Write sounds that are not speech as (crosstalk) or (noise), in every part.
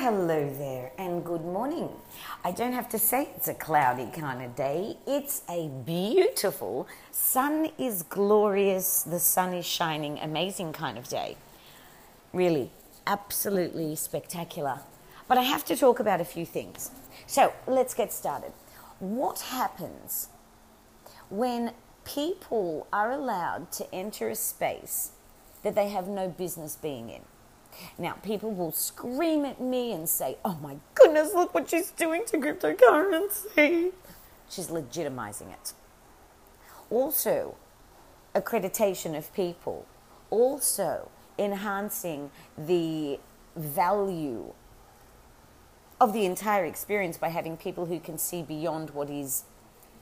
hello there, and good morning. I don't have to say it's a cloudy kind of day. It's a beautiful, sun is glorious, the sun is shining, amazing kind of day. Really, absolutely spectacular. But I have to talk about a few things. So let's get started. What happens when people are allowed to enter a space that they have no business being in? Now, people will scream at me and say, Oh my goodness, look what she's doing to cryptocurrency. She's legitimizing it. Also, accreditation of people, also enhancing the value of the entire experience by having people who can see beyond what is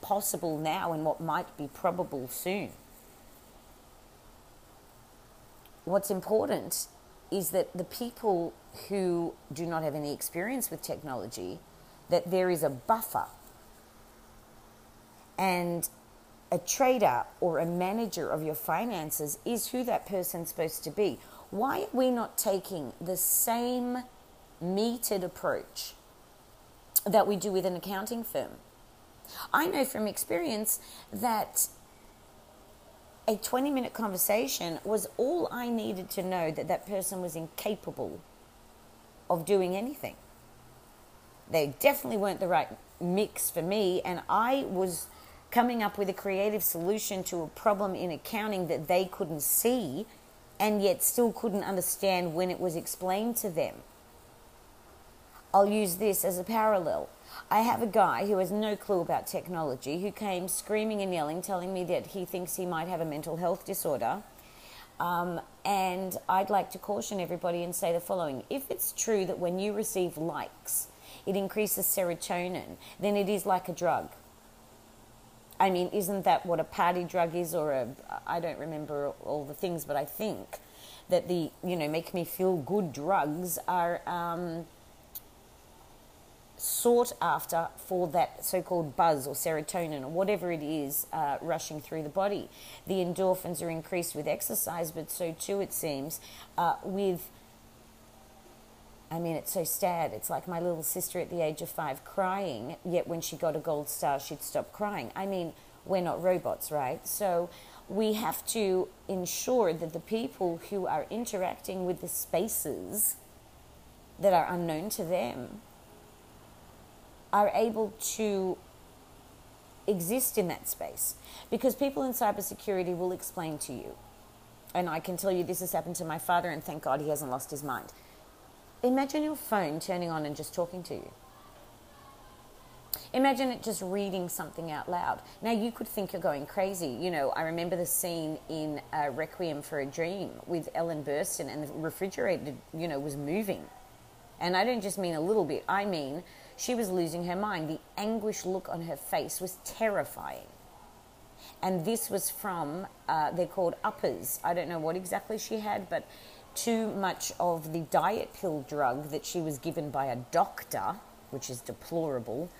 possible now and what might be probable soon. What's important is that the people who do not have any experience with technology, that there is a buffer. And a trader or a manager of your finances is who that person's supposed to be. Why are we not taking the same metered approach that we do with an accounting firm? I know from experience that a 20 minute conversation was all I needed to know that that person was incapable of doing anything. They definitely weren't the right mix for me, and I was coming up with a creative solution to a problem in accounting that they couldn't see and yet still couldn't understand when it was explained to them. I'll use this as a parallel. I have a guy who has no clue about technology who came screaming and yelling, telling me that he thinks he might have a mental health disorder. Um, and I'd like to caution everybody and say the following if it's true that when you receive likes, it increases serotonin, then it is like a drug. I mean, isn't that what a party drug is, or a, I don't remember all the things, but I think that the, you know, make me feel good drugs are. Um, sought after for that so called buzz or serotonin or whatever it is uh, rushing through the body. The endorphins are increased with exercise, but so too, it seems, uh, with. I mean, it's so sad. It's like my little sister at the age of five crying, yet when she got a gold star, she'd stop crying. I mean, we're not robots, right? So we have to ensure that the people who are interacting with the spaces that are unknown to them are able to exist in that space. Because people in cybersecurity will explain to you and I can tell you this has happened to my father and thank God he hasn't lost his mind. Imagine your phone turning on and just talking to you. Imagine it just reading something out loud. Now you could think you're going crazy. You know I remember the scene in uh, Requiem for a Dream with Ellen Burstyn and the refrigerator you know was moving. And I don't just mean a little bit I mean she was losing her mind. The anguish look on her face was terrifying. And this was from, uh, they're called uppers. I don't know what exactly she had, but too much of the diet pill drug that she was given by a doctor, which is deplorable,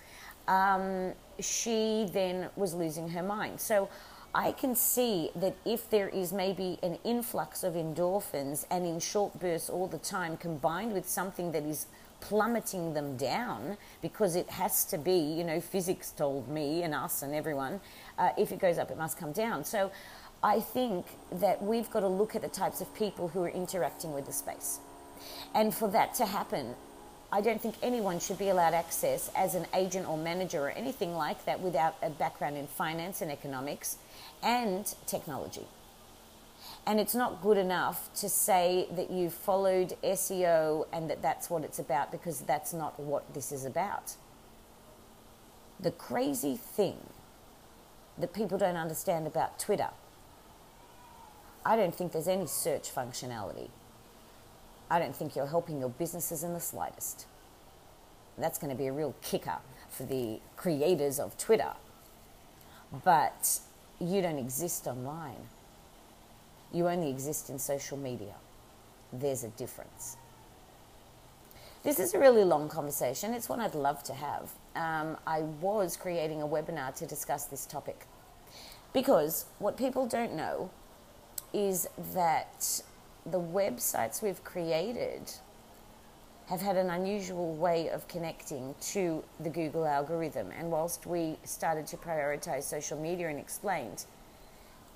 um, she then was losing her mind. So I can see that if there is maybe an influx of endorphins and in short bursts all the time, combined with something that is plummeting them down because it has to be, you know, physics told me and us and everyone, uh, if it goes up, it must come down. So I think that we've got to look at the types of people who are interacting with the space. And for that to happen, I don't think anyone should be allowed access as an agent or manager or anything like that without a background in finance and economics and technology. And it's not good enough to say that you followed SEO and that that's what it's about because that's not what this is about. The crazy thing that people don't understand about Twitter, I don't think there's any search functionality. I don't think you're helping your businesses in the slightest. That's going to be a real kicker for the creators of Twitter. But you don't exist online. You only exist in social media. There's a difference. This is a really long conversation. It's one I'd love to have. Um, I was creating a webinar to discuss this topic because what people don't know is that the websites we've created have had an unusual way of connecting to the Google algorithm. And whilst we started to prioritize social media and explained,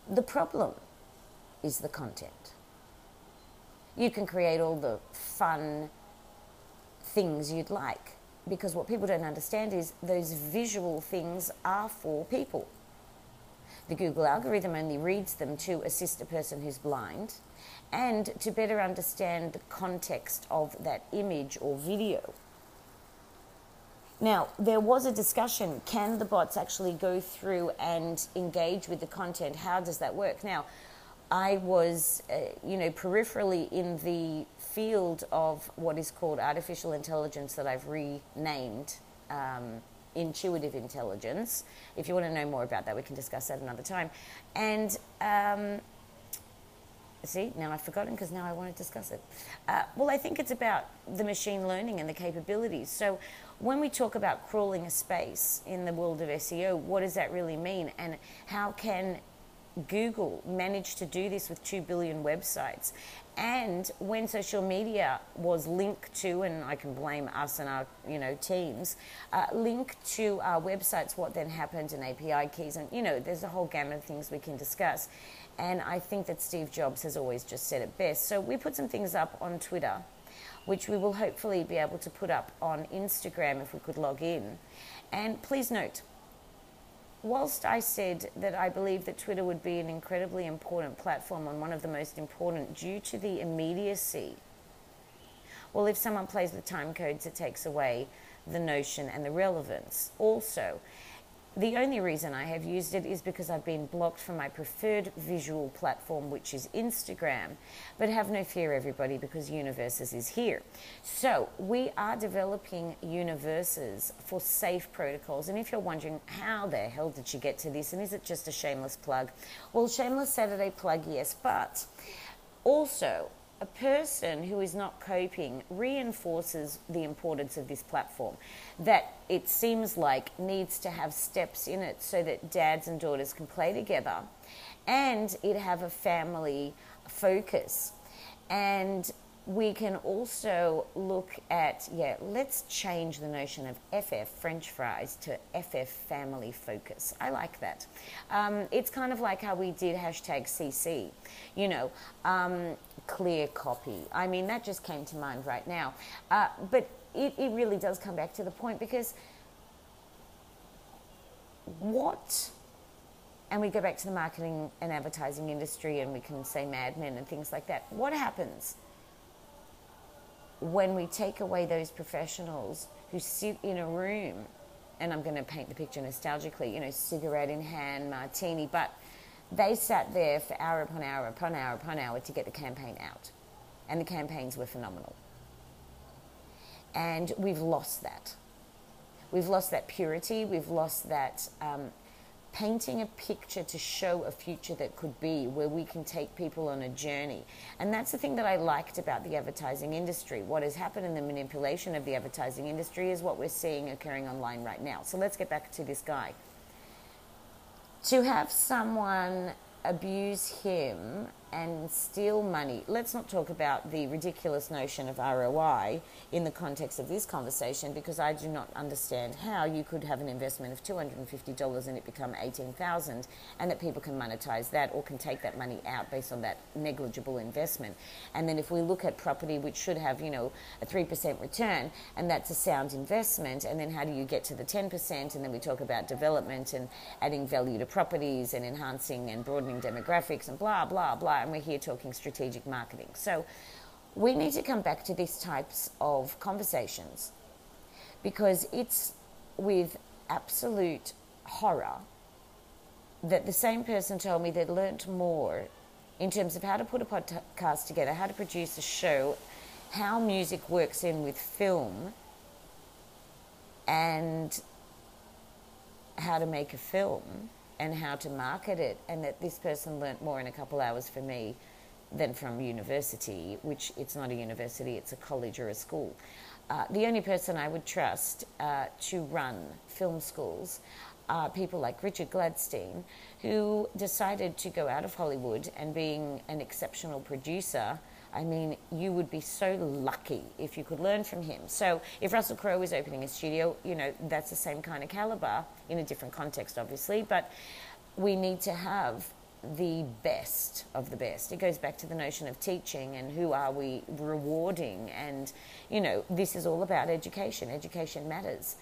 the problem is the content. You can create all the fun things you'd like because what people don't understand is those visual things are for people. The Google algorithm only reads them to assist a person who's blind and to better understand the context of that image or video. Now, there was a discussion can the bots actually go through and engage with the content? How does that work? Now, I was, uh, you know, peripherally in the field of what is called artificial intelligence that I've renamed um, intuitive intelligence. If you want to know more about that, we can discuss that another time. And um, see, now I've forgotten because now I want to discuss it. Uh, well, I think it's about the machine learning and the capabilities. So, when we talk about crawling a space in the world of SEO, what does that really mean? And how can Google managed to do this with 2 billion websites? And when social media was linked to, and I can blame us and our you know teams, uh, linked to our websites, what then happened and API keys, and you know there's a whole gamut of things we can discuss. And I think that Steve Jobs has always just said it best. So we put some things up on Twitter, which we will hopefully be able to put up on Instagram if we could log in. And please note, whilst I said that I believe that Twitter would be an incredibly important platform and one of the most important due to the immediacy, well, if someone plays with time codes, it takes away the notion and the relevance. Also, the only reason I have used it is because I've been blocked from my preferred visual platform, which is Instagram. But have no fear, everybody, because Universes is here. So we are developing Universes for safe protocols. And if you're wondering, how the hell did you get to this? And is it just a shameless plug? Well, shameless Saturday plug, yes. But also, a person who is not coping reinforces the importance of this platform. That it seems like needs to have steps in it so that dads and daughters can play together and it have a family focus. And we can also look at, yeah, let's change the notion of FF, French fries, to FF, family focus. I like that. Um, it's kind of like how we did hashtag CC, you know, um, clear copy. I mean, that just came to mind right now. Uh, but it, it really does come back to the point because what and we go back to the marketing and advertising industry and we can say madmen and things like that. What happens when we take away those professionals who sit in a room, and I'm going to paint the picture nostalgically, you know, cigarette in hand, martini, but they sat there for hour upon hour upon hour upon hour to get the campaign out. And the campaigns were phenomenal. And we've lost that. We've lost that purity, we've lost that um, painting a picture to show a future that could be where we can take people on a journey. And that's the thing that I liked about the advertising industry. What has happened in the manipulation of the advertising industry is what we're seeing occurring online right now. So let's get back to this guy. To have someone abuse him and steal money. Let's not talk about the ridiculous notion of ROI in the context of this conversation because I do not understand how you could have an investment of $250 and it become 18,000 and that people can monetize that or can take that money out based on that negligible investment. And then if we look at property which should have, you know, a 3% return and that's a sound investment and then how do you get to the 10% and then we talk about development and adding value to properties and enhancing and broadening demographics and blah blah blah and we're here talking strategic marketing. So we need to come back to these types of conversations because it's with absolute horror that the same person told me they'd learnt more in terms of how to put a podcast together, how to produce a show, how music works in with film, and how to make a film and how to market it, and that this person learnt more in a couple hours for me than from university, which it's not a university, it's a college or a school. Uh, the only person I would trust uh, to run film schools are people like Richard Gladstein, who decided to go out of Hollywood and being an exceptional producer I mean, you would be so lucky if you could learn from him. So, if Russell Crowe is opening a studio, you know, that's the same kind of caliber in a different context, obviously, but we need to have the best of the best. It goes back to the notion of teaching and who are we rewarding. And, you know, this is all about education. Education matters.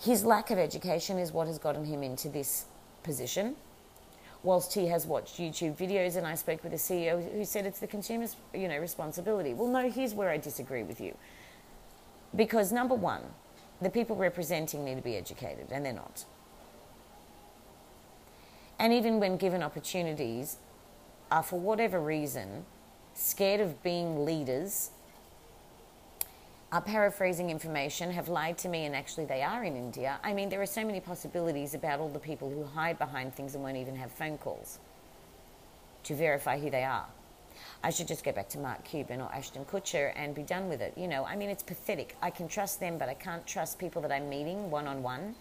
His lack of education is what has gotten him into this position. Whilst he has watched YouTube videos, and I spoke with a CEO who said it's the consumer's, you know, responsibility. Well, no, here's where I disagree with you. Because number one, the people representing need to be educated, and they're not. And even when given opportunities, are for whatever reason scared of being leaders, are paraphrasing information, have lied to me, and actually they are in India. I mean, there are so many possibilities about all the people who hide behind things and won't even have phone calls to verify who they are. I should just go back to Mark Cuban or Ashton Kutcher and be done with it. You know, I mean, it's pathetic. I can trust them, but I can't trust people that I'm meeting one on one.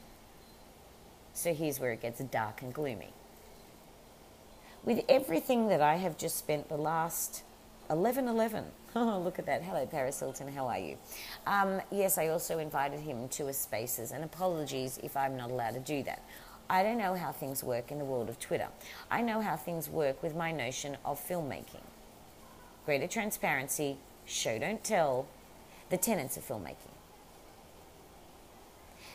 So here's where it gets dark and gloomy with everything that I have just spent the last 11 11. (laughs) Oh, look at that. Hello, Paris Hilton. How are you? Um, yes, I also invited him to a spaces, and apologies if I'm not allowed to do that. I don't know how things work in the world of Twitter. I know how things work with my notion of filmmaking greater transparency, show don't tell, the tenets of filmmaking.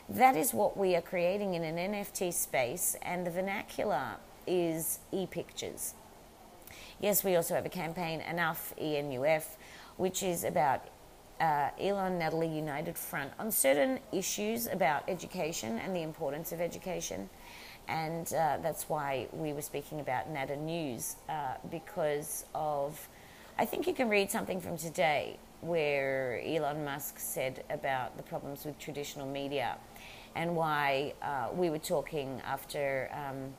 That is what we are creating in an NFT space, and the vernacular is e-pictures. Yes, we also have a campaign, Enough ENUF, which is about uh, Elon Natalie United Front on certain issues about education and the importance of education. And uh, that's why we were speaking about NATA News uh, because of, I think you can read something from today where Elon Musk said about the problems with traditional media and why uh, we were talking after. Um,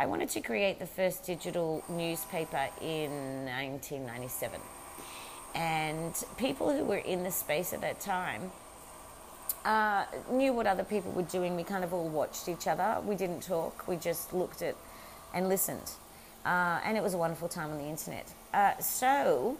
I wanted to create the first digital newspaper in 1997. And people who were in the space at that time uh, knew what other people were doing. We kind of all watched each other. We didn't talk, we just looked at and listened. Uh, and it was a wonderful time on the internet. Uh, so,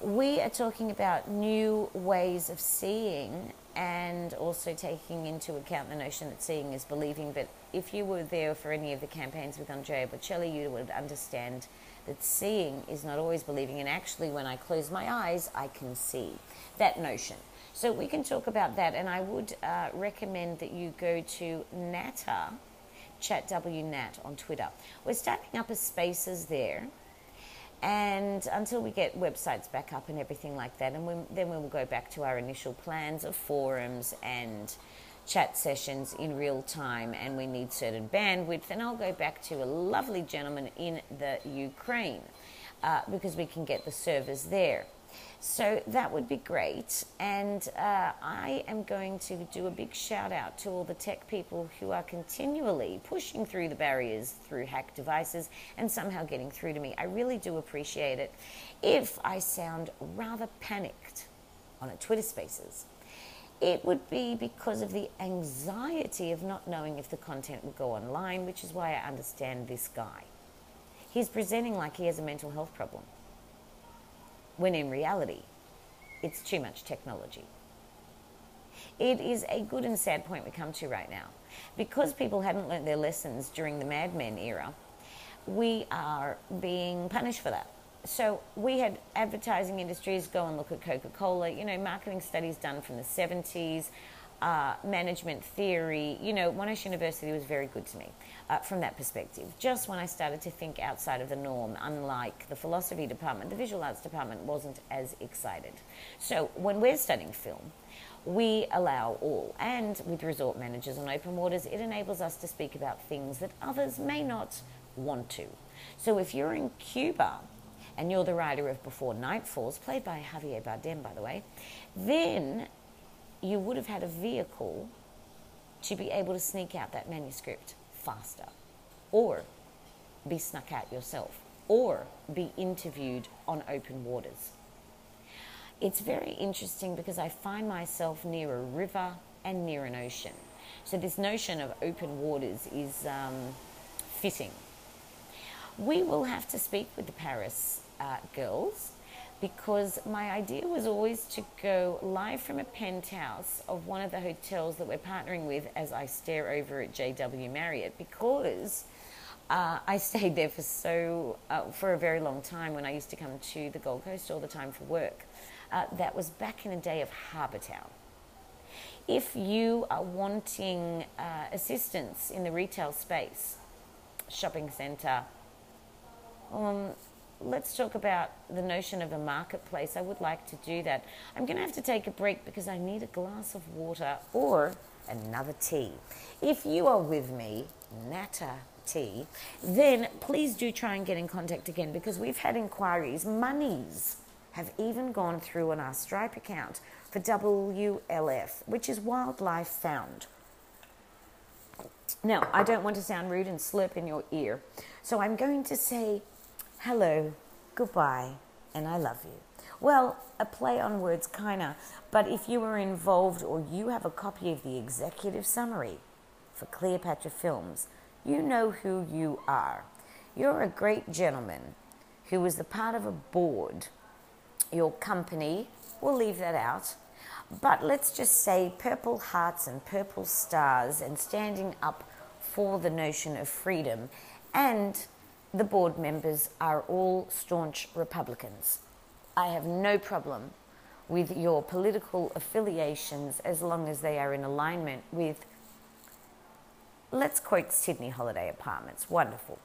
we are talking about new ways of seeing and also taking into account the notion that seeing is believing. But if you were there for any of the campaigns with Andrea Bocelli, you would understand that seeing is not always believing. And actually, when I close my eyes, I can see that notion. So we can talk about that. And I would uh, recommend that you go to Natta, ChatWNat on Twitter. We're starting up a spaces there and until we get websites back up and everything like that, and we, then we will go back to our initial plans of forums and chat sessions in real time, and we need certain bandwidth. And I'll go back to a lovely gentleman in the Ukraine uh, because we can get the servers there. So that would be great. And uh, I am going to do a big shout out to all the tech people who are continually pushing through the barriers through hacked devices and somehow getting through to me. I really do appreciate it. If I sound rather panicked on a Twitter Spaces, it would be because of the anxiety of not knowing if the content would go online, which is why I understand this guy. He's presenting like he has a mental health problem when in reality, it's too much technology. It is a good and sad point we come to right now. Because people hadn't learnt their lessons during the Mad Men era, we are being punished for that. So we had advertising industries go and look at Coca Cola, you know, marketing studies done from the 70s, uh, management theory. You know, Monash University was very good to me uh, from that perspective. Just when I started to think outside of the norm, unlike the philosophy department, the visual arts department wasn't as excited. So when we're studying film, we allow all. And with resort managers and open waters, it enables us to speak about things that others may not want to. So if you're in Cuba and you're the writer of Before Night Falls, played by Javier Bardem, by the way, then you would have had a vehicle to be able to sneak out that manuscript faster or be snuck out yourself or be interviewed on open waters. It's very interesting because I find myself near a river and near an ocean. So, this notion of open waters is um, fitting. We will have to speak with the Paris uh, girls because my idea was always to go live from a penthouse of one of the hotels that we're partnering with as I stare over at JW Marriott because uh, I stayed there for so uh, for a very long time when I used to come to the Gold Coast all the time for work. Uh, that was back in the day of Harbour Town. If you are wanting uh, assistance in the retail space, shopping centre, um, let's talk about the notion of a marketplace. I would like to do that. I'm going to have to take a break because I need a glass of water or another tea. If you are with me, Natta Tea, then please do try and get in contact again because we've had inquiries. Monies have even gone through on our Stripe account for WLF, which is Wildlife Found. Now, I don't want to sound rude and slurp in your ear, so I'm going to say hello, goodbye, and I love you. Well, a play on words, kinda, but if you were involved or you have a copy of the executive summary for Cleopatra Films, you know who you are. You're a great gentleman who was the part of a board. Your company, we'll leave that out, but let's just say purple hearts and purple stars and standing up for the notion of freedom and the board members are all staunch Republicans. I have no problem with your political affiliations as long as they are in alignment with, let's quote Sydney Holiday Apartments, wonderful.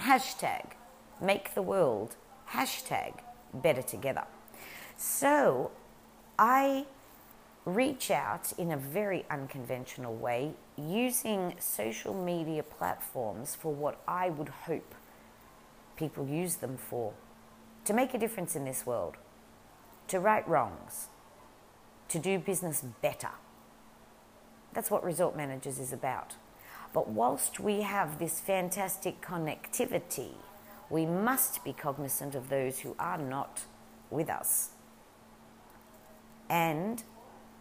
Hashtag make the world, hashtag better together. So I reach out in a very unconventional way using social media platforms for what I would hope people use them for to make a difference in this world, to right wrongs, to do business better. That's what Resort Managers is about. But whilst we have this fantastic connectivity, we must be cognizant of those who are not with us. And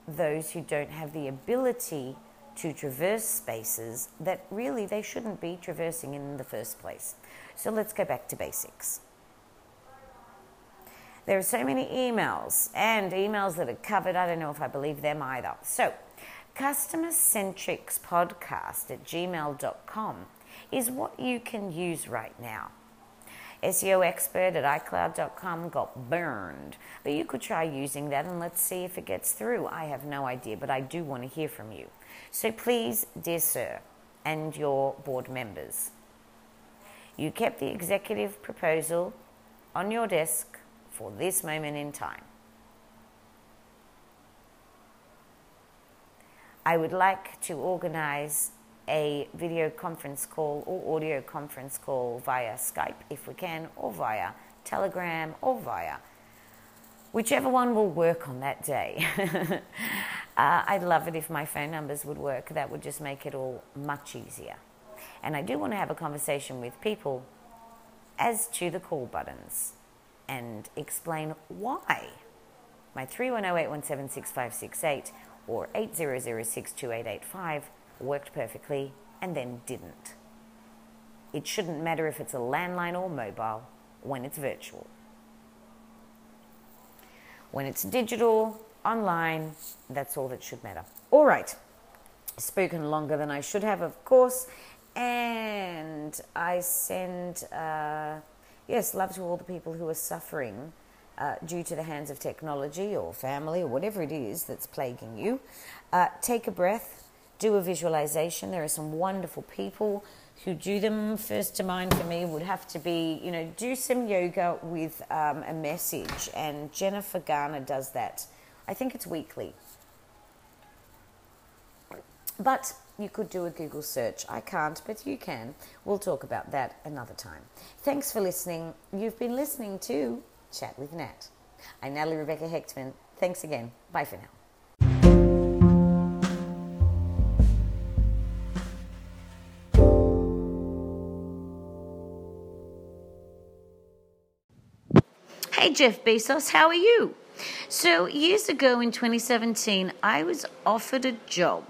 those who don't have the ability to traverse spaces that really they shouldn't be traversing in the first place. So let's go back to basics. There are so many emails and emails that are covered. I don't know if I believe them either. So, customer centrics podcast at gmail.com is what you can use right now. SEO expert at iCloud.com got burned. But you could try using that and let's see if it gets through. I have no idea, but I do want to hear from you. So please, dear sir, and your board members, you kept the executive proposal on your desk for this moment in time. I would like to organize a video conference call or audio conference call via Skype if we can, or via Telegram, or via whichever one will work on that day. (laughs) uh, I'd love it if my phone numbers would work. That would just make it all much easier. And I do want to have a conversation with people as to the call buttons and explain why my 310 or 80062885 worked perfectly, and then didn't. It shouldn't matter if it's a landline or mobile when it's virtual. When it's digital, online, that's all that should matter. All right, spoken longer than I should have, of course, and I send, uh, yes, love to all the people who are suffering. Uh, due to the hands of technology or family or whatever it is that's plaguing you, uh, take a breath, do a visualization. There are some wonderful people who do them. First to mind for me would have to be, you know, do some yoga with um, a message. And Jennifer Garner does that. I think it's weekly. But you could do a Google search. I can't, but you can. We'll talk about that another time. Thanks for listening. You've been listening to Chat with Nat. I'm Natalie Rebecca Hechtman. Thanks again. Bye for now. Hey, Jeff Bezos, how are you? So, years ago in 2017, I was offered a job.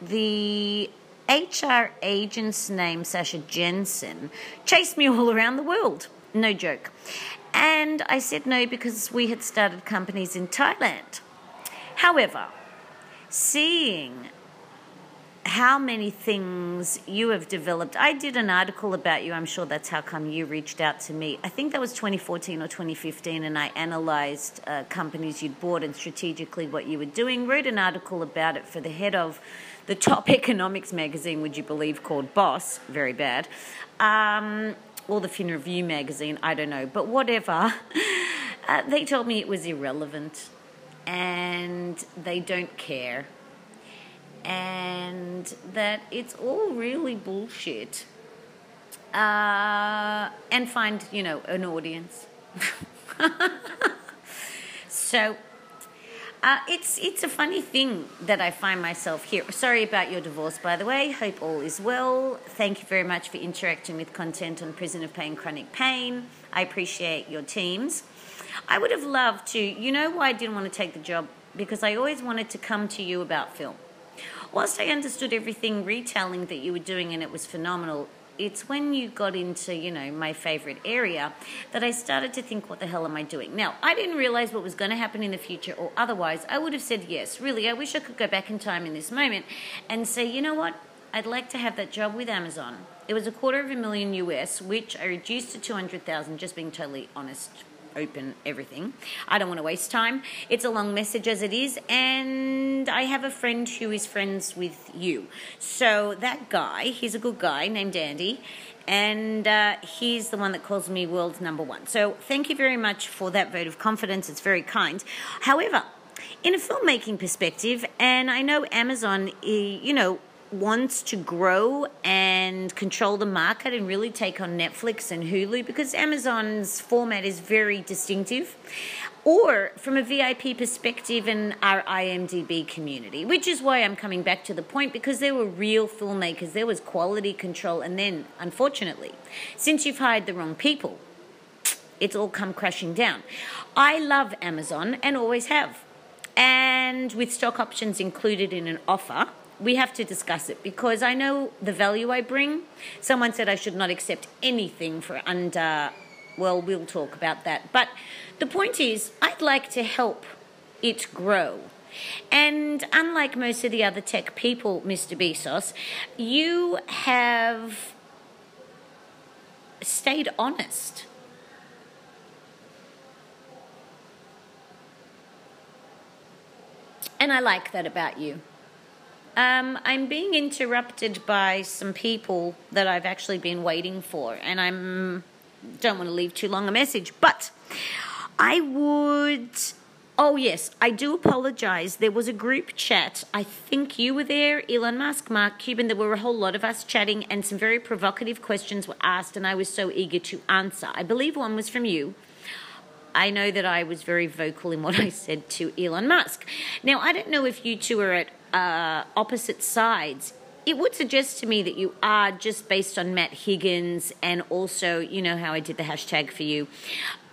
The HR agent's name, Sasha Jensen, chased me (laughs) all around the world. No joke. And I said no because we had started companies in Thailand. However, seeing how many things you have developed. I did an article about you. I'm sure that's how come you reached out to me. I think that was 2014 or 2015, and I analyzed uh, companies you'd bought and strategically what you were doing. Wrote an article about it for the head of the top (laughs) economics magazine, would you believe, called Boss. Very bad. Um, or the Fin Review magazine, I don't know. But whatever. (laughs) Uh, they told me it was irrelevant and they don't care and that it's all really bullshit. Uh, and find, you know, an audience. (laughs) so uh, it's it's a funny thing that I find myself here. Sorry about your divorce, by the way. Hope all is well. Thank you very much for interacting with content on Prison of Pain, Chronic Pain. I appreciate your teams. I would have loved to. You know why I didn't want to take the job? Because I always wanted to come to you about film whilst I understood everything retelling that you were doing and it was phenomenal, it's when you got into, you know, my favorite area that I started to think, what the hell am I doing? Now, I didn't realize what was going to happen in the future, or otherwise, I would have said yes. Really, I wish I could go back in time in this moment and say, you know what? I'd like to have that job with Amazon. It was a quarter of a million US, which I reduced to 200,000, just being totally honest open everything. I don't want to waste time. It's a long message as it is, and I have a friend who is friends with you. So that guy, he's a good guy named Andy, and uh, he's the one that calls me world number one. So thank you very much for that vote of confidence. It's very kind. However, in a filmmaking perspective, and I know Amazon, eh, you know, wants to grow and control the market and really take on Netflix and Hulu because Amazon's format is very distinctive. Or from a VIP perspective in our IMDb community, which is why I'm coming back to the point because there were real filmmakers, there was quality control, and then, unfortunately, since you've hired the wrong people, it's all come crashing down. I love Amazon and always have. And with stock options included in an offer, we have to discuss it because I know the value I bring. Someone said I should not accept anything for under, well, we'll talk about that. But the point is, I'd like to help it grow. And unlike most of the other tech people, Mr. Bezos, you have stayed honest. And I like that about you. Um, I'm being interrupted by some people that I've actually been waiting for, and I'm don't want to leave too long a message, but I would. Oh yes, I do apologize. There was a group chat. I think you were there, Elon Musk, Mark Cuban. There were a whole lot of us chatting, and some very provocative questions were asked, and I was so eager to answer. I believe one was from you. I know that I was very vocal in what I said to Elon Musk. Now, I don't know if you two are at uh, opposite sides, it would suggest to me that you are just based on Matt Higgins and also, you know, how I did the hashtag for you,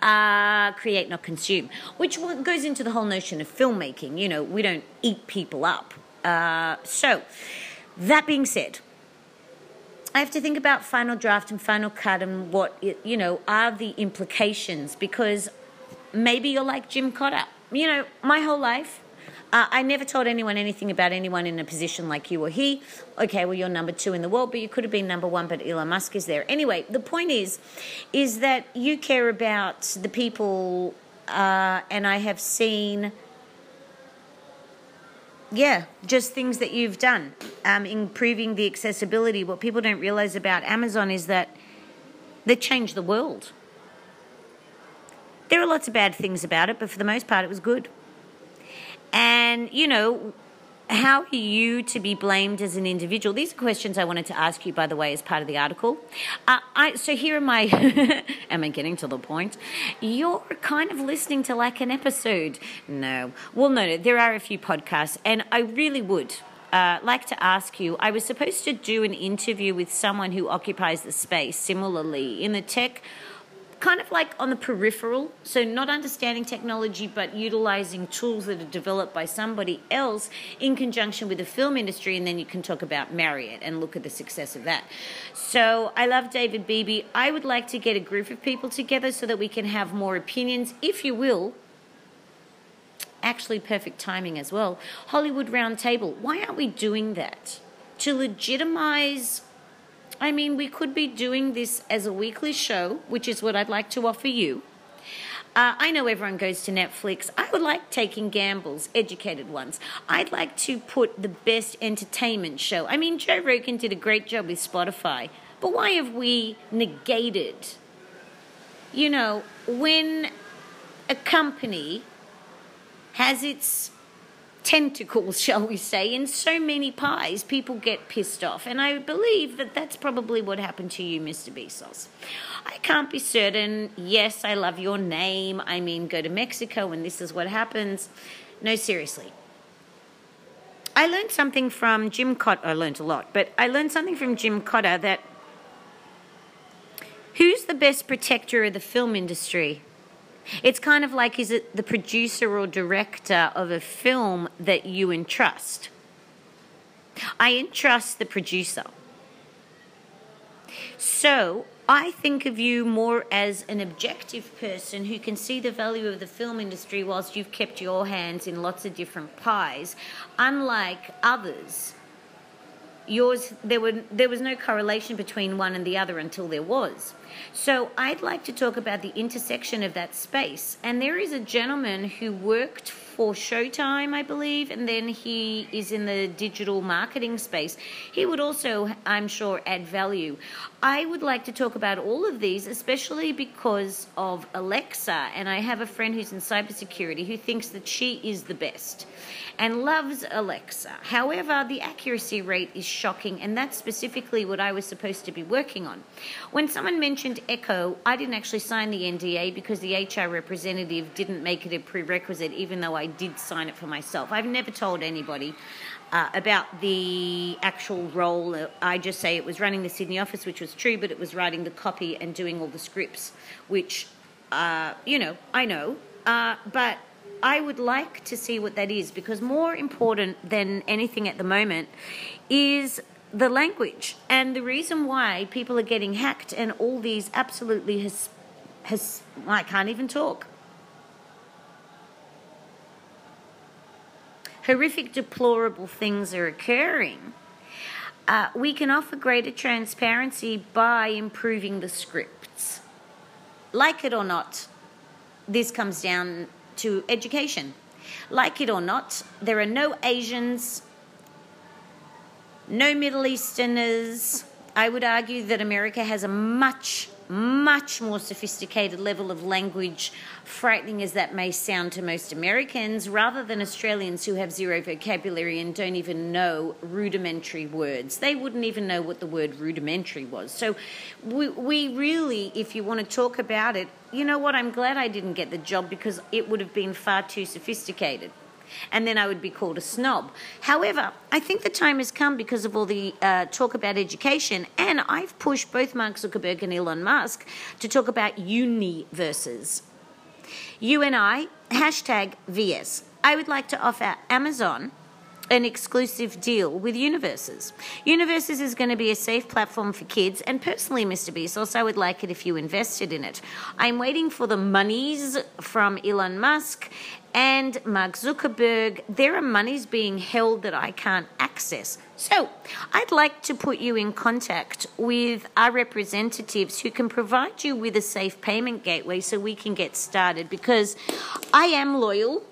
uh, create, not consume, which goes into the whole notion of filmmaking. You know, we don't eat people up. Uh, so, that being said, I have to think about final draft and final cut and what, you know, are the implications because maybe you're like Jim Cotter. You know, my whole life, uh, I never told anyone anything about anyone in a position like you or he. Okay, well, you're number two in the world, but you could have been number one, but Elon Musk is there. Anyway, the point is, is that you care about the people, uh, and I have seen yeah, just things that you've done, um, improving the accessibility. What people don't realize about Amazon is that they changed the world. There are lots of bad things about it, but for the most part, it was good. And, you know, how are you to be blamed as an individual? These are questions I wanted to ask you, by the way, as part of the article. Uh, I, so here are my. (laughs) am I getting to the point? You're kind of listening to like an episode. No. Well, no, no. There are a few podcasts, and I really would. Uh, like to ask you I was supposed to do an interview with someone who occupies the space similarly in the tech kind of like on the peripheral, so not understanding technology but utilizing tools that are developed by somebody else in conjunction with the film industry, and then you can talk about Marriott and look at the success of that. So I love David Beebe. I would like to get a group of people together so that we can have more opinions, if you will. Actually, perfect timing as well. Hollywood Roundtable. Why aren't we doing that? To legitimize I mean, we could be doing this as a weekly show, which is what I'd like to offer you. Uh, I know everyone goes to Netflix. I would like taking gambles, educated ones. I'd like to put the best entertainment show. I mean, Joe Rogan did a great job with Spotify, but why have we negated? You know, when a company has its tentacles, shall we say, in so many pies, people get pissed off. And I believe that that's probably what happened to you, Mr. Bezos. I can't be certain. Yes, I love your name. I mean, go to Mexico and this is what happens. No, seriously. I learned something from Jim Cotter. I learned a lot, but I learned something from Jim Cotter that who's the best protector of the film industry? It's kind of like is it the producer or director of a film that you entrust? I entrust the producer. So I think of you more as an objective person who can see the value of the film industry whilst you've kept your hands in lots of different pies, unlike others yours there were there was no correlation between one and the other until there was so i'd like to talk about the intersection of that space and there is a gentleman who worked for Showtime, I believe, and then he is in the digital marketing space. He would also, I'm sure, add value. I would like to talk about all of these, especially because of Alexa, and I have a friend who's in cybersecurity who thinks that she is the best and loves Alexa. However, the accuracy rate is shocking, and that's specifically what I was supposed to be working on. When someone mentioned Echo, I didn't actually sign the NDA because the HR representative didn't make it a prerequisite, even though I did sign it for myself. I've never told anybody. Uh, about the actual role. I just say it was running the Sydney office, which was true, but it was writing the copy and doing all the scripts, which, uh, you know, I know. Uh, but I would like to see what that is because more important than anything at the moment is the language and the reason why people are getting hacked and all these absolutely has, has I can't even talk. Horrific, deplorable things are occurring. Uh, we can offer greater transparency by improving the scripts. Like it or not, this comes down to education. Like it or not, there are no Asians, no Middle Easterners. I would argue that America has a much much more sophisticated level of language, frightening as that may sound to most Americans, rather than Australians who have zero vocabulary and don't even know rudimentary words. They wouldn't even know what the word rudimentary was. So, we, we really, if you want to talk about it, you know what? I'm glad I didn't get the job because it would have been far too sophisticated and then I would be called a snob. However, I think the time has come because of all the uh, talk about education, and I've pushed both Mark Zuckerberg and Elon Musk to talk about universes. UNI, hashtag VS. I would like to offer Amazon an exclusive deal with Universes. Universes is going to be a safe platform for kids, and personally, Mr. Bezos, I would like it if you invested in it. I'm waiting for the monies from Elon Musk and Mark Zuckerberg. There are monies being held that I can't access. So, I'd like to put you in contact with our representatives who can provide you with a safe payment gateway so we can get started because I am loyal,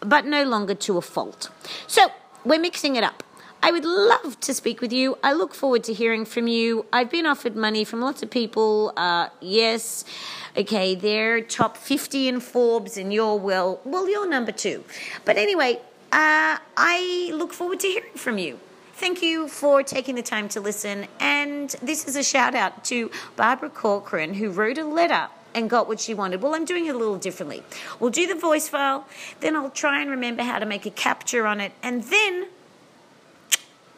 but no longer to a fault. So, we're mixing it up. I would love to speak with you. I look forward to hearing from you. I've been offered money from lots of people. Uh, yes, okay, they're top 50 in Forbes, and you're, well, well, you're number two. But anyway, uh, I look forward to hearing from you. Thank you for taking the time to listen. And this is a shout out to Barbara Corcoran, who wrote a letter and got what she wanted. Well, I'm doing it a little differently. We'll do the voice file, then I'll try and remember how to make a capture on it, and then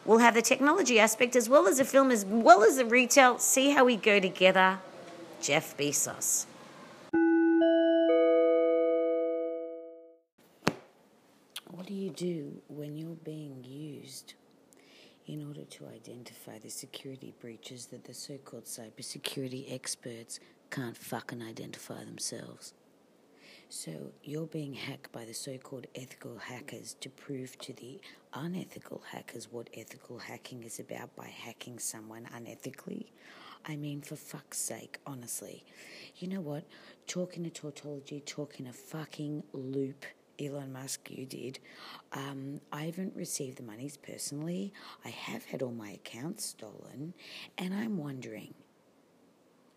we'll have the technology aspect as well as the film, as well as the retail. See how we go together. Jeff Bezos. What do you do when you're being used? in order to identify the security breaches that the so called cybersecurity experts can't fucking identify themselves? So you're being hacked by the so called ethical hackers to prove to the unethical hackers what ethical hacking is about by hacking someone unethically. I mean, for fuck's sake, honestly. You know what? Talking a tautology, talking a fucking loop. Elon Musk, you did. Um, I haven't received the monies personally. I have had all my accounts stolen, and I'm wondering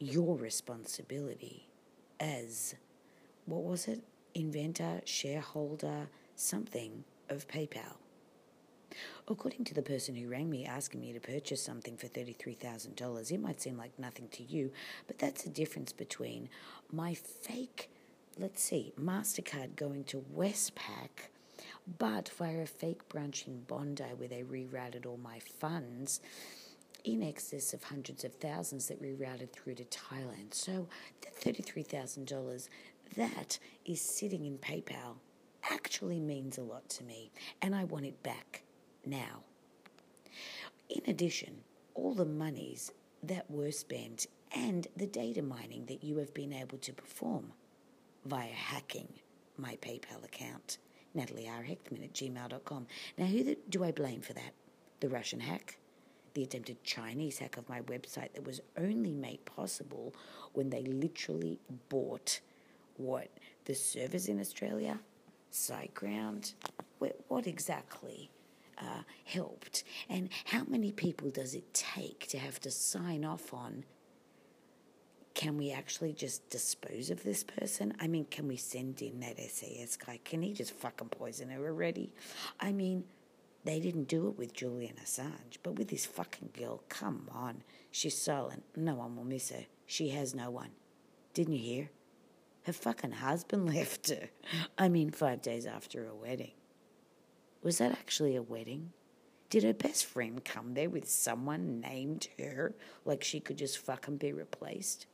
your responsibility as what was it? Inventor, shareholder, something of PayPal. According to the person who rang me asking me to purchase something for $33,000, it might seem like nothing to you, but that's the difference between my fake, let's see, MasterCard going to Westpac, but via a fake branch in Bondi where they rerouted all my funds in excess of hundreds of thousands that rerouted through to Thailand. So the $33,000 that is sitting in PayPal actually means a lot to me, and I want it back now. In addition, all the monies that were spent and the data mining that you have been able to perform via hacking my PayPal account, Natalie R. Heckman at gmail.com. Now, who do I blame for that? The Russian hack? The attempted Chinese hack of my website that was only made possible when they literally bought what the servers in Australia, SiteGround, what exactly uh, helped, and how many people does it take to have to sign off on? Can we actually just dispose of this person? I mean, can we send in that SAS guy? Can he just fucking poison her already? I mean, they didn't do it with Julian Assange, but with this fucking girl, come on. She's silent. No one will miss her. She has no one. Didn't you hear? Her fucking husband (laughs) left her. I mean, five days after a wedding. Was that actually a wedding? Did her best friend come there with someone named her like she could just fucking be replaced?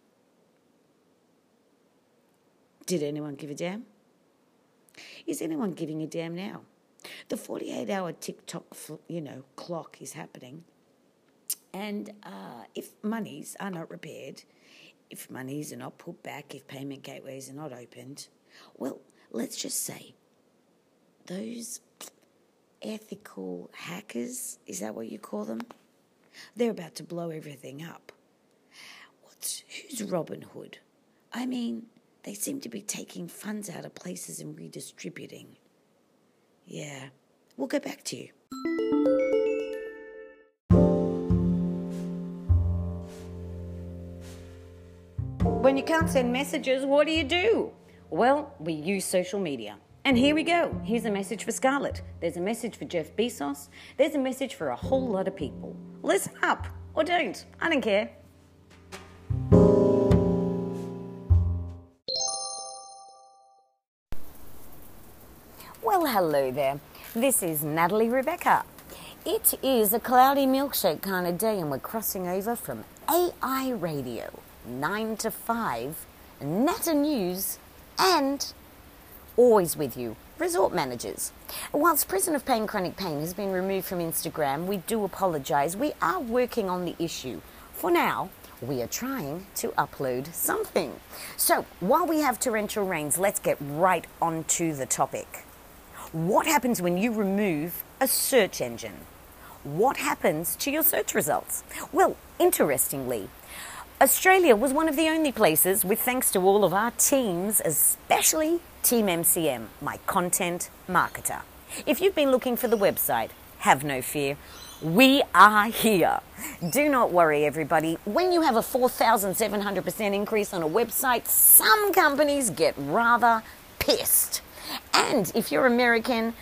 Did anyone give a damn? Is anyone giving a damn now? The 48 hour TikTok, you know, clock is happening. And uh, if monies are not repaired, if monies are not put back, if payment gateways are not opened, well, let's just say those ethical hackers, is that what you call them? They're about to blow everything up. What's who's Robin Hood? I mean, they seem to be taking funds out of places and redistributing. Yeah, we'll get back to you. When you can't send messages, what do you do? Well, we use social media. And here we go. Here's a message for Scarlett. There's a message for Jeff Bezos. There's a message for a whole lot of people. Listen up or don't. I don't care. Hello there. This is Natalie Rebecca. It is a cloudy milkshake kind of day, and we're crossing over from AI radio 9 to 5, Natter News, and always with you, resort managers. Whilst Prison of Pain Chronic Pain has been removed from Instagram, we do apologise. We are working on the issue. For now, we are trying to upload something. So, while we have torrential rains, let's get right onto the topic. What happens when you remove a search engine? What happens to your search results? Well, interestingly, Australia was one of the only places, with thanks to all of our teams, especially Team MCM, my content marketer. If you've been looking for the website, have no fear. We are here. Do not worry, everybody. When you have a 4,700% increase on a website, some companies get rather pissed. And if you're American,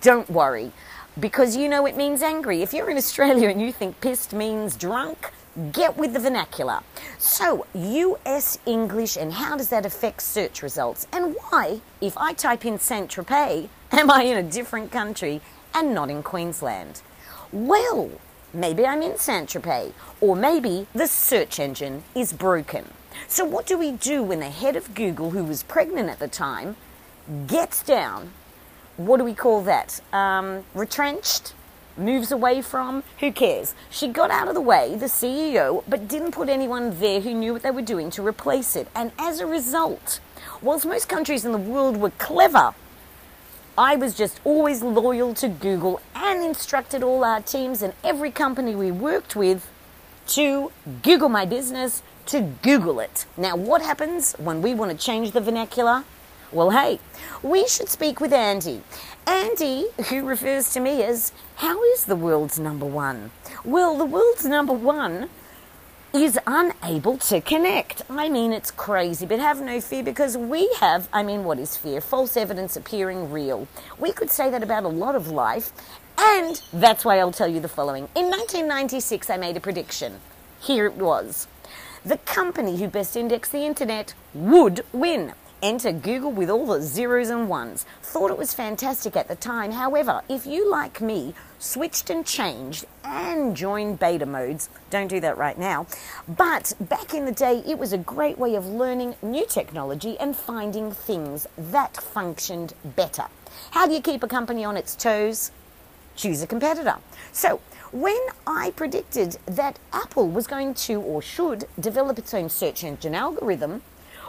don't worry, because you know it means angry. If you're in Australia and you think pissed means drunk, Get with the vernacular. So, US English and how does that affect search results? And why, if I type in Saint Tropez, am I in a different country and not in Queensland? Well, maybe I'm in Saint Tropez, or maybe the search engine is broken. So, what do we do when the head of Google, who was pregnant at the time, gets down, what do we call that? Um, retrenched? Moves away from? Who cares? She got out of the way, the CEO, but didn't put anyone there who knew what they were doing to replace it. And as a result, whilst most countries in the world were clever, I was just always loyal to Google and instructed all our teams and every company we worked with to Google my business, to Google it. Now, what happens when we want to change the vernacular? Well, hey, we should speak with Andy. Andy, who refers to me as, How is the world's number one? Well, the world's number one is unable to connect. I mean, it's crazy, but have no fear because we have, I mean, what is fear? False evidence appearing real. We could say that about a lot of life, and that's why I'll tell you the following. In 1996, I made a prediction. Here it was. The company who best indexed the internet would win. Enter Google with all the zeros and ones. Thought it was fantastic at the time. However, if you, like me, switched and changed and joined beta modes, don't do that right now. But back in the day, it was a great way of learning new technology and finding things that functioned better. How do you keep a company on its toes? Choose a competitor. So, when I predicted that Apple was going to or should develop its own search engine algorithm,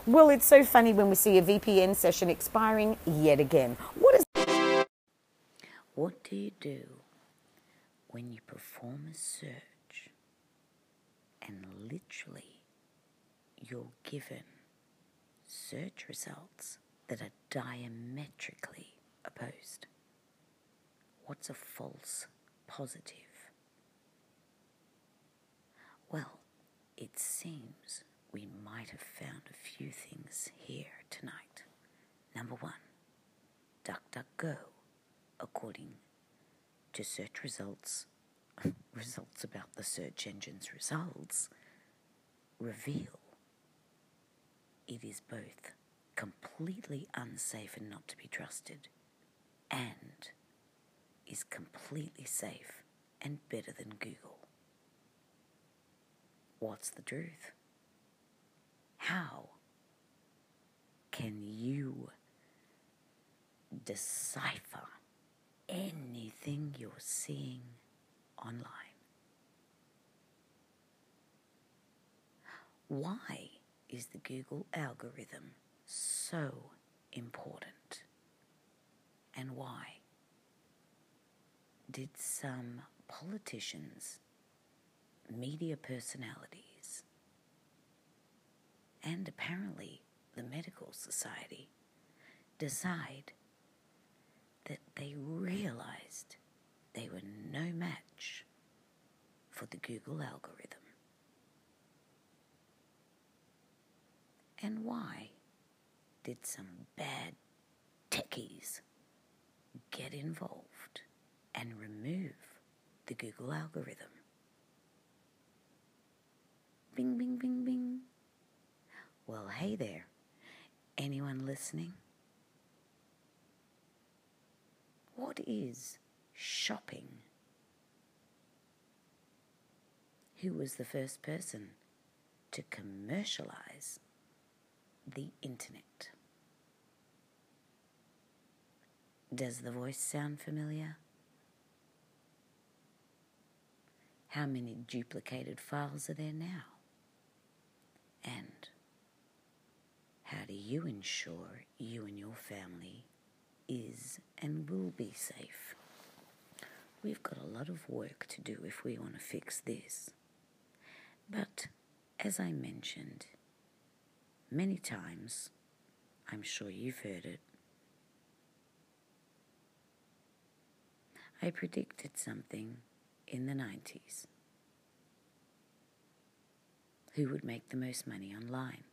well, it's so funny when we see a VPN session expiring yet again. What is What do you do when you perform a search and literally you're given search results that are diametrically opposed? What's a false positive? Well, it seems we might have found a few things here tonight. Number one, DuckDuckGo, according to search results, (laughs) results about the search engine's results, reveal it is both completely unsafe and not to be trusted and is completely safe and better than Google. What's the truth? How can you decipher anything you're seeing online? Why is the Google algorithm so important? And why did some politicians, media personalities, and apparently the medical society decide that they realized they were no match for the Google algorithm. And why did some bad techies get involved and remove the Google algorithm? Bing, bing, bing, bing. Well, hey there. Anyone listening? What is shopping? Who was the first person to commercialize the internet? Does the voice sound familiar? How many duplicated files are there now? And how do you ensure you and your family is and will be safe? We've got a lot of work to do if we want to fix this. But as I mentioned many times, I'm sure you've heard it, I predicted something in the 90s. Who would make the most money online?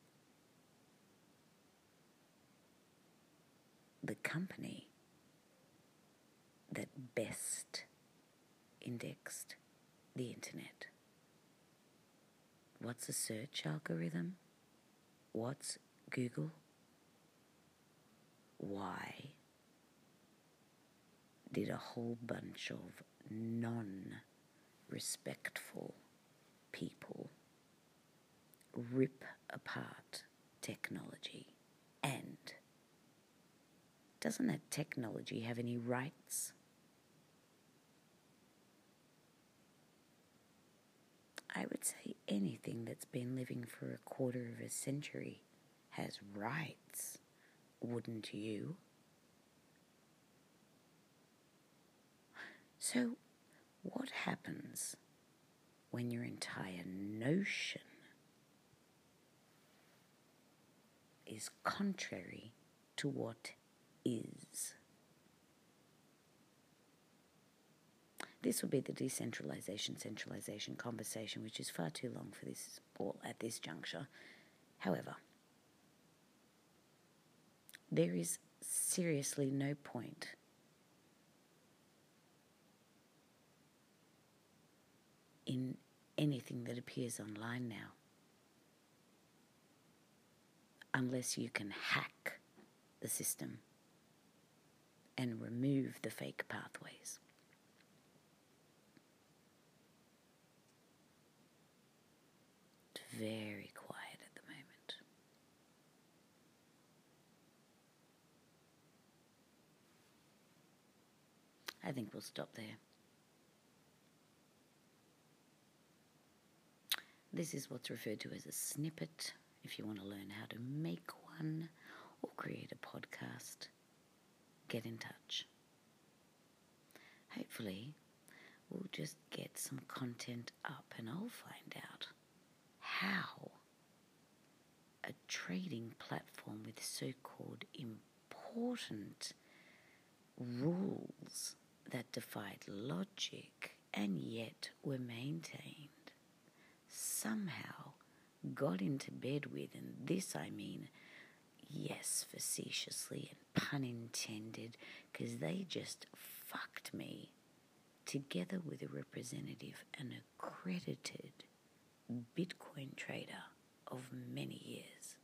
The company that best indexed the internet. What's a search algorithm? What's Google? Why did a whole bunch of non respectful people rip apart technology doesn't that technology have any rights? I would say anything that's been living for a quarter of a century has rights, wouldn't you? So, what happens when your entire notion is contrary to what is? This will be the decentralization centralization conversation, which is far too long for this all at this juncture. However, there is seriously no point in anything that appears online now unless you can hack the system and remove the fake pathways. very quiet at the moment. I think we'll stop there. This is what's referred to as a snippet. If you want to learn how to make one or create a podcast, get in touch. Hopefully, we'll just get some content up and I'll find out how a trading platform with so called important rules that defied logic and yet were maintained somehow got into bed with, and this I mean, yes, facetiously and pun intended, because they just fucked me together with a representative and accredited Bitcoin trader of many years.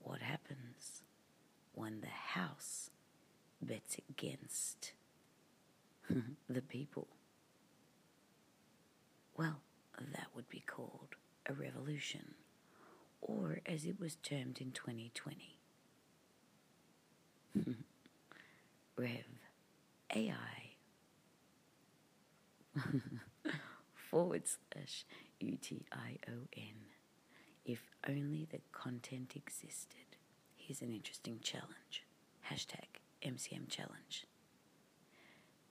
What happens when the house bets against (laughs) the people? Well, that would be called a revolution, or as it was termed in 2020, (laughs) Rev AI. (laughs) forward slash UTION. If only the content existed. Here's an interesting challenge. Hashtag MCM challenge.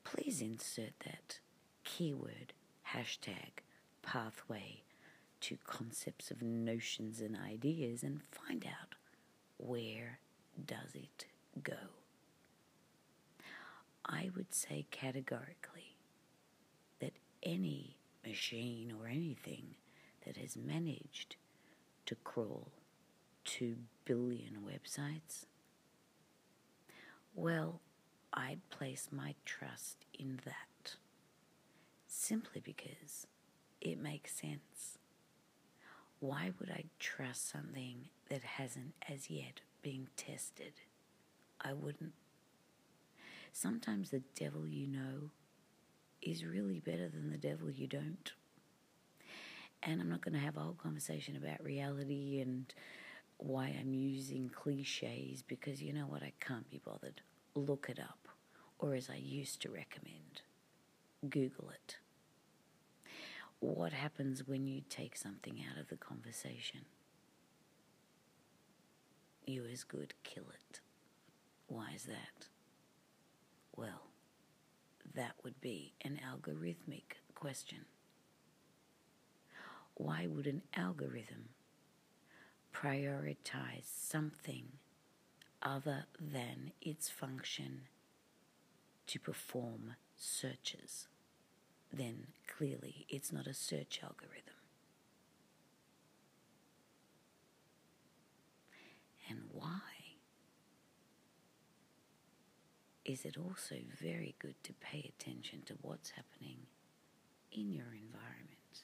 Please insert that keyword hashtag pathway to concepts of notions and ideas and find out where does it go. I would say categorically that any machine or anything that has managed to crawl 2 billion websites? Well, I'd place my trust in that simply because it makes sense. Why would I trust something that hasn't as yet been tested? I wouldn't. Sometimes the devil you know is really better than the devil you don't. And I'm not going to have a whole conversation about reality and why I'm using cliches because you know what? I can't be bothered. Look it up. Or as I used to recommend, Google it. What happens when you take something out of the conversation? You as good kill it. Why is that? Well, that would be an algorithmic question. Why would an algorithm prioritize something other than its function to perform searches? Then clearly it's not a search algorithm. And why? is it also very good to pay attention to what's happening in your environment,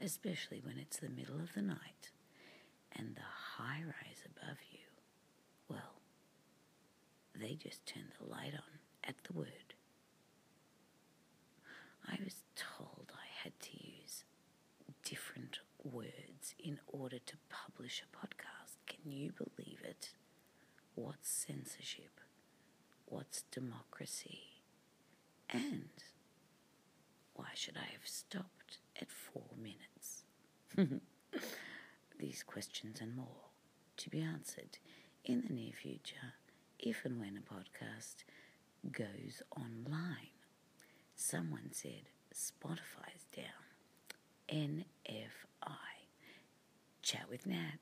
especially when it's the middle of the night and the high rise above you? Well, they just turn the light on at the word. I was told I had to use different words in order to publish a podcast. Can you believe it? What's censorship? What's democracy? And why should I have stopped at four minutes? (laughs) These questions and more to be answered in the near future if and when a podcast goes online. Someone said Spotify's down. NFI. Chat with Nat.